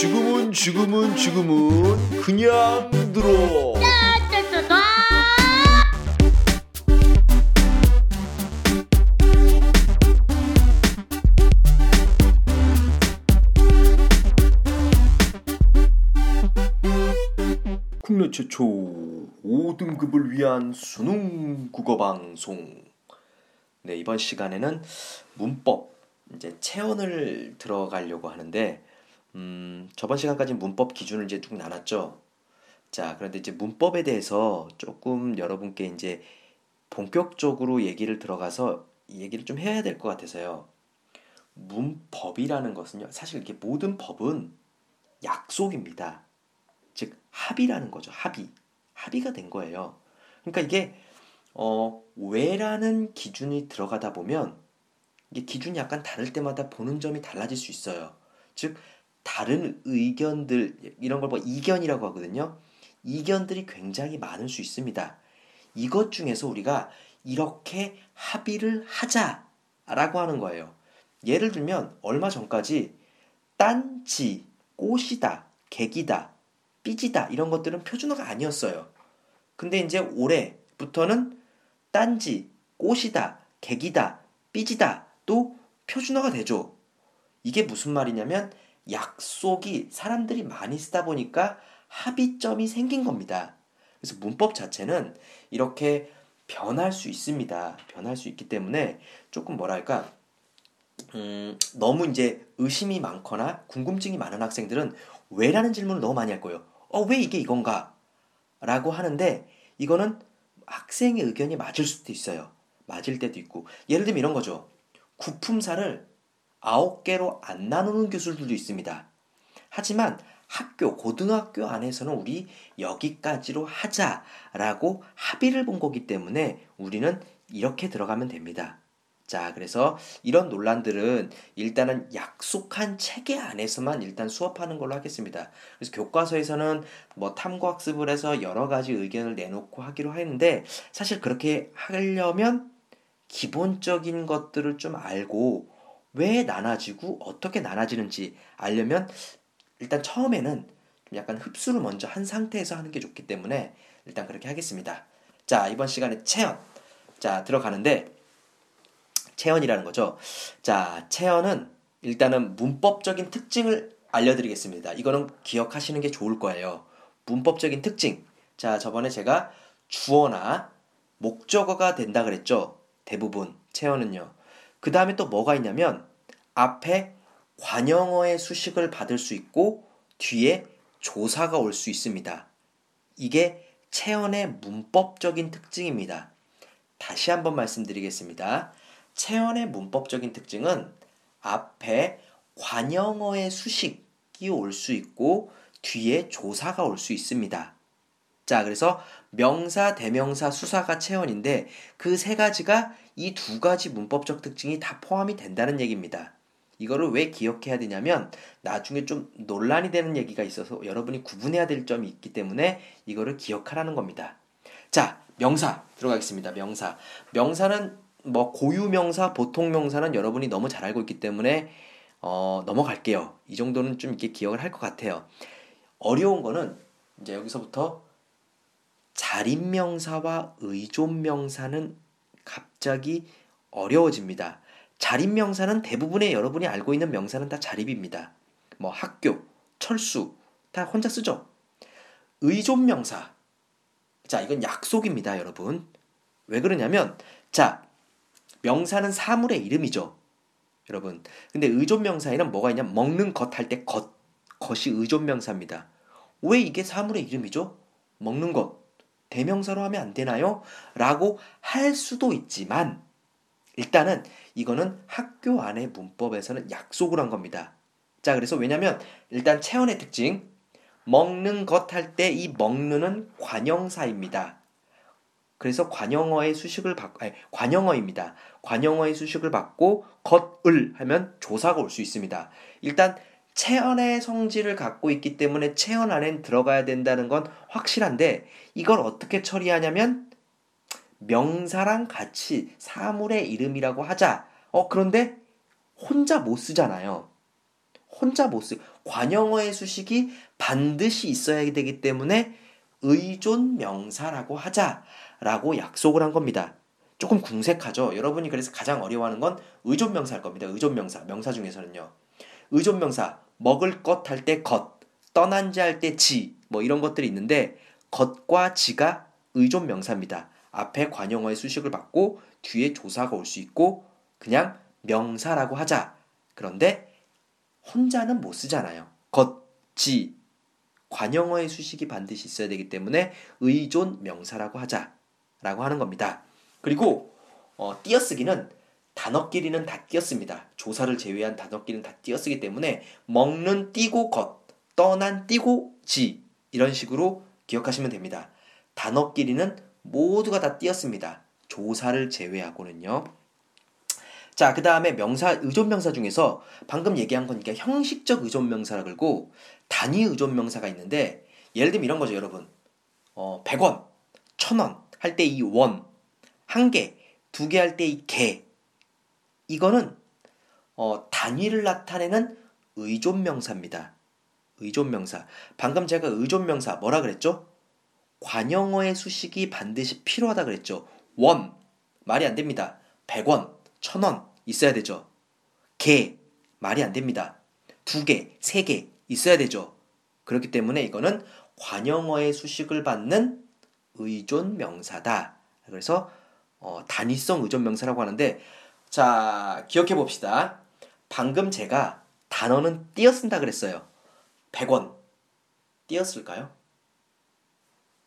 지금은 지금은 지금은 그냥 들어. 국내 최초 5등급을 위한 수능 국어 방송. 네, 이번 시간에는 문법 이제 체언을 들어가려고 하는데 음, 저번 시간까지 문법 기준을 이제 쭉 나눴죠. 자, 그런데 이제 문법에 대해서 조금 여러분께 이제 본격적으로 얘기를 들어가서 얘기를 좀 해야 될 것 같아서요. 문법이라는 것은요, 사실 이렇게 모든 법은 약속입니다. 즉, 합의라는 거죠. 합의. 합의가 된 거예요. 그러니까 이게, 어, 왜라는 기준이 들어가다 보면, 이게 기준이 약간 다를 때마다 보는 점이 달라질 수 있어요. 즉, 다른 의견들 이런 걸 뭐 이견이라고 하거든요. 이견들이 굉장히 많을 수 있습니다. 이것 중에서 우리가 이렇게 합의를 하자라고 하는 거예요. 예를 들면 얼마 전까지 딴지, 꽃이다, 객이다, 삐지다 이런 것들은 표준어가 아니었어요. 근데 이제 올해부터는 딴지, 꽃이다, 객이다, 삐지다 또 표준어가 되죠. 이게 무슨 말이냐면 약속이 사람들이 많이 쓰다 보니까 합의점이 생긴 겁니다. 그래서 문법 자체는 이렇게 변할 수 있습니다. 변할 수 있기 때문에 조금 뭐랄까, 음, 너무 이제 의심이 많거나 궁금증이 많은 학생들은 왜라는 질문을 너무 많이 할 거예요. 어, 왜 이게 이건가? 라고 하는데 이거는 학생의 의견이 맞을 수도 있어요. 맞을 때도 있고. 예를 들면 이런 거죠. 구품사를 아홉 개로 안 나누는 교수들도 있습니다. 하지만 학교, 고등학교 안에서는 우리 여기까지로 하자라고 합의를 본 거기 때문에 우리는 이렇게 들어가면 됩니다. 자, 그래서 이런 논란들은 일단은 약속한 체계 안에서만 일단 수업하는 걸로 하겠습니다. 그래서 교과서에서는 뭐 탐구 학습을 해서 여러 가지 의견을 내놓고 하기로 했는데 사실 그렇게 하려면 기본적인 것들을 좀 알고 왜 나눠지고 어떻게 나눠지는지 알려면 일단 처음에는 좀 약간 흡수를 먼저 한 상태에서 하는 게 좋기 때문에 일단 그렇게 하겠습니다. 자, 이번 시간에 체연. 자, 들어가는데 체연이라는 거죠. 자, 체연은 일단은 문법적인 특징을 알려드리겠습니다. 이거는 기억하시는 게 좋을 거예요. 문법적인 특징. 자, 저번에 제가 주어나 목적어가 된다 그랬죠. 대부분 체연은요. 그 다음에 또 뭐가 있냐면 앞에 관형어의 수식을 받을 수 있고 뒤에 조사가 올 수 있습니다. 이게 체언의 문법적인 특징입니다. 다시 한번 말씀드리겠습니다. 체언의 문법적인 특징은 앞에 관형어의 수식이 올 수 있고 뒤에 조사가 올 수 있습니다. 자, 그래서 명사, 대명사, 수사가 체언인데 그 세 가지가 이 두 가지 문법적 특징이 다 포함이 된다는 얘기입니다. 이거를 왜 기억해야 되냐면 나중에 좀 논란이 되는 얘기가 있어서 여러분이 구분해야 될 점이 있기 때문에 이거를 기억하라는 겁니다. 자, 명사 들어가겠습니다. 명사. 명사는 뭐 고유 명사, 보통 명사는 여러분이 너무 잘 알고 있기 때문에 어, 넘어갈게요. 이 정도는 좀 이렇게 기억을 할 것 같아요. 어려운 거는 이제 여기서부터 자립명사와 의존명사는 갑자기 어려워집니다. 자립명사는 대부분의 여러분이 알고 있는 명사는 다 자립입니다. 뭐 학교, 철수 다 혼자 쓰죠. 의존명사. 자, 이건 약속입니다, 여러분. 왜 그러냐면 자, 명사는 사물의 이름이죠. 여러분. 근데 의존명사에는 뭐가 있냐? 먹는 것 할 때 것. 것이 의존명사입니다. 왜 이게 사물의 이름이죠? 먹는 것. 대명사로 하면 안 되나요? 라고 할 수도 있지만 일단은 이거는 학교 안의 문법에서는 약속을 한 겁니다. 자, 그래서 왜냐면 일단 체언의 특징 먹는 것 할 때 이 먹는은 관형사입니다. 그래서 관형어의 수식을 받고 아니, 관형어입니다. 관형어의 수식을 받고 것을 하면 조사가 올 수 있습니다. 일단 체언의 성질을 갖고 있기 때문에 체언 안엔 들어가야 된다는 건 확실한데 이걸 어떻게 처리하냐면 명사랑 같이 사물의 이름이라고 하자. 어, 그런데 혼자 못 쓰잖아요. 혼자 못 쓰. 관용어의 수식이 반드시 있어야 되기 때문에 의존 명사라고 하자라고 약속을 한 겁니다. 조금 궁색하죠. 여러분이 그래서 가장 어려워하는 건 의존 명사일 겁니다. 의존 명사. 명사 중에서는요. 의존 명사 먹을 것 할 때 것, 떠난 지 할 때 지, 뭐 이런 것들이 있는데 것과 지가 의존 명사입니다. 앞에 관용어의 수식을 받고 뒤에 조사가 올 수 있고 그냥 명사라고 하자. 그런데 혼자는 못 쓰잖아요. 것, 지, 관용어의 수식이 반드시 있어야 되기 때문에 의존 명사라고 하자라고 하는 겁니다. 그리고 어, 띄어쓰기는 단어끼리는 다 띄었습니다. 조사를 제외한 단어끼리는 다 띄었쓰기 때문에 먹는 띄고 것, 떠난 띄고 지 이런 식으로 기억하시면 됩니다. 단어끼리는 모두가 다 띄었습니다. 조사를 제외하고는요. 자, 그 다음에 명사, 의존명사 중에서 방금 얘기한 거니까 형식적 의존명사라 그러고 단위 의존명사가 있는데 예를 들면 이런 거죠, 여러분. 어, 100원, 1000원 할 때 이 원, 한 개, 두 개 할 때 이 개. 이거는 어, 단위를 나타내는 의존명사입니다. 의존명사. 방금 제가 의존명사 뭐라 그랬죠? 관용어의 수식이 반드시 필요하다 그랬죠. 원 말이 안 됩니다. 100원, 1000원 있어야 되죠. 개 말이 안 됩니다. 두 개, 세 개 있어야 되죠. 그렇기 때문에 이거는 관용어의 수식을 받는 의존 명사다. 그래서 어, 단위성 의존 명사라고 하는데 자 기억해 봅시다. 방금 제가 단어는 띄어 쓴다 그랬어요. 100원 띄었을까요?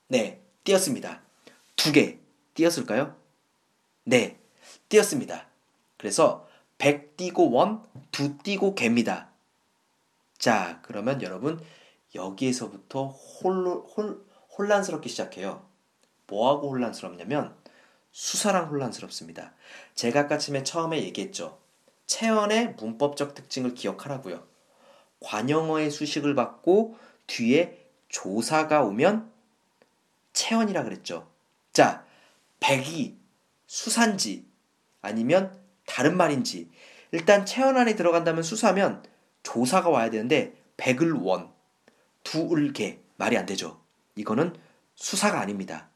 네, 띄었습니다. 두 개 띄었을까요? 네, 띄었습니다. 그래서 100 띄고 원, 두 띄고 개입니다. 자, 그러면 여러분 여기에서부터 홀, 홀, 혼란스럽기 시작해요. 뭐하고 혼란스럽냐면 수사랑 혼란스럽습니다. 제가 아까 쯤에 처음에 얘기했죠. 체언의 문법적 특징을 기억하라고요. 관용어의 수식을 받고 뒤에 조사가 오면 체언이라 그랬죠. 자, 백이 수산지 아니면 다른 말인지 일단 체언 안에 들어간다면 수사면 조사가 와야 되는데 백을 원, 두을 개 말이 안 되죠. 이거는 수사가 아닙니다.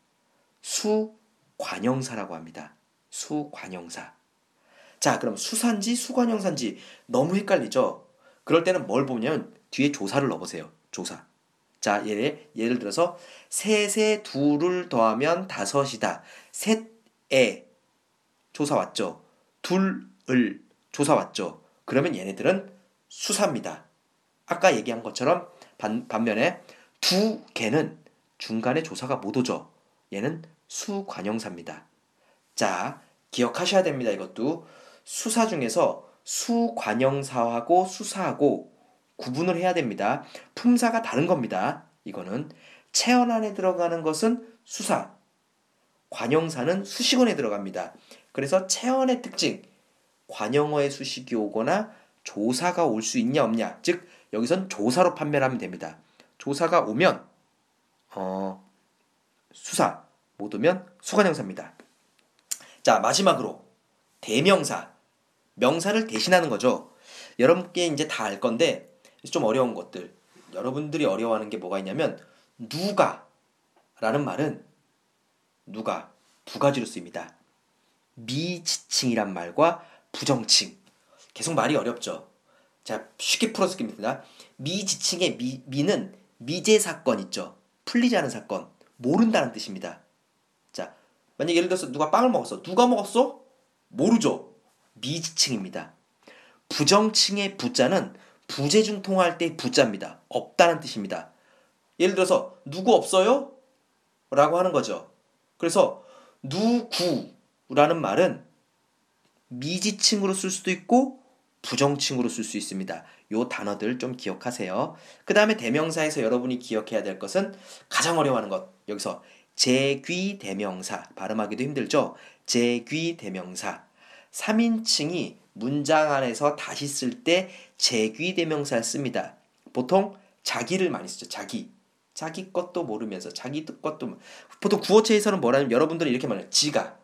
수 관형사라고 합니다. 수관형사. 자, 그럼 수산지, 수관형사인지 너무 헷갈리죠? 그럴 때는 뭘 보면 뒤에 조사를 넣어보세요. 조사. 자, 예를, 예를 들어서 셋에 둘을 더하면 다섯이다. 셋에 조사 왔죠. 둘을 조사 왔죠. 그러면 얘네들은 수사입니다. 아까 얘기한 것처럼 반, 반면에 두 개는 중간에 조사가 못 오죠. 얘는 수관형사입니다. 자, 기억하셔야 됩니다. 이것도 수사 중에서 수관형사하고 수사하고 구분을 해야 됩니다. 품사가 다른 겁니다. 이거는 체언 안에 들어가는 것은 수사, 관형사는 수식어에 들어갑니다. 그래서 체언의 특징, 관형어의 수식이 오거나 조사가 올 수 있냐 없냐, 즉 여기선 조사로 판별하면 됩니다. 조사가 오면 어, 수사, 못 오면 수관형사입니다. 자 마지막으로 대명사, 명사를 대신하는 거죠. 여러분께 이제 다 알 건데 좀 어려운 것들. 여러분들이 어려워하는 게 뭐가 있냐면 누가 라는 말은 누가 두 가지로 쓰입니다. 미지칭이란 말과 부정칭. 계속 말이 어렵죠. 자, 쉽게 풀어서 깁니다. 미지칭의 미, 미는 미제 사건 있죠. 풀리지 않은 사건. 모른다는 뜻입니다. 자, 만약 예를 들어서 누가 빵을 먹었어. 누가 먹었어? 모르죠. 미지칭입니다. 부정칭의 부자는 부재중 통화할 때 부자입니다. 없다는 뜻입니다. 예를 들어서 누구 없어요? 라고 하는 거죠. 그래서 누구라는 말은 미지칭으로 쓸 수도 있고 부정칭으로 쓸 수 있습니다. 요 단어들 좀 기억하세요. 그 다음에 대명사에서 여러분이 기억해야 될 것은 가장 어려워하는 것. 여기서 제귀 대명사 발음하기도 힘들죠. 제귀 대명사 3인칭이 문장 안에서 다시 쓸 때 제귀 대명사를 씁니다. 보통 자기를 많이 쓰죠. 자기. 자기 것도 모르면서 자기 것도 보통 구어체에서는 뭐라면 여러분들은 이렇게 말해요. 지가,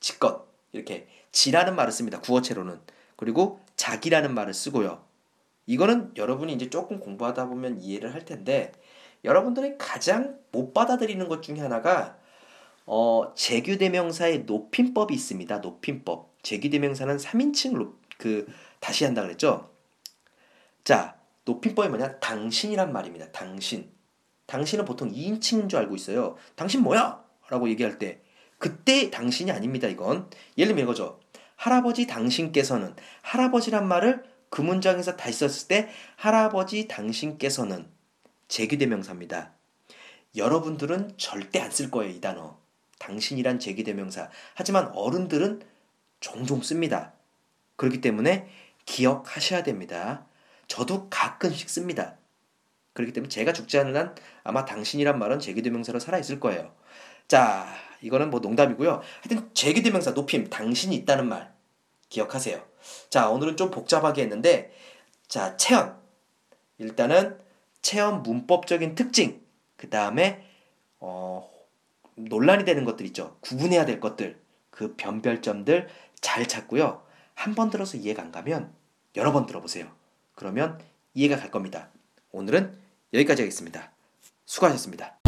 지것 이렇게 지라는 말을 씁니다. 구어체로는 그리고 자기라는 말을 쓰고요. 이거는 여러분이 이제 조금 공부하다 보면 이해를 할 텐데 여러분들이 가장 못 받아들이는 것 중에 하나가 어, 재규대명사의 높임법이 있습니다. 높임법. 재규대명사는 3인칭 그 다시 한다 그랬죠. 자, 높임법이 뭐냐? 당신이란 말입니다. 당신. 당신은 보통 2인칭인 줄 알고 있어요. 당신 뭐야? 라고 얘기할 때 그때 당신이 아닙니다. 이건 예를 들면 이거죠. 할아버지 당신께서는 할아버지란 말을 그 문장에서 다시 썼을 때 할아버지 당신께서는 재규대명사입니다. 여러분들은 절대 안 쓸 거예요, 이 단어. 당신이란 재규대명사. 하지만 어른들은 종종 씁니다. 그렇기 때문에 기억하셔야 됩니다. 저도 가끔씩 씁니다. 그렇기 때문에 제가 죽지 않는 한 아마 당신이란 말은 재규대명사로 살아있을 거예요. 자, 이거는 뭐 농담이고요. 하여튼 재규대명사 높임, 당신이 있다는 말 기억하세요. 자, 오늘은 좀 복잡하게 했는데 자, 체험. 일단은 체험 문법적인 특징. 그 다음에 어, 논란이 되는 것들 있죠. 구분해야 될 것들. 그 변별점들 잘 찾고요. 한 번 들어서 이해가 안 가면 여러 번 들어보세요. 그러면 이해가 갈 겁니다. 오늘은 여기까지 하겠습니다. 수고하셨습니다.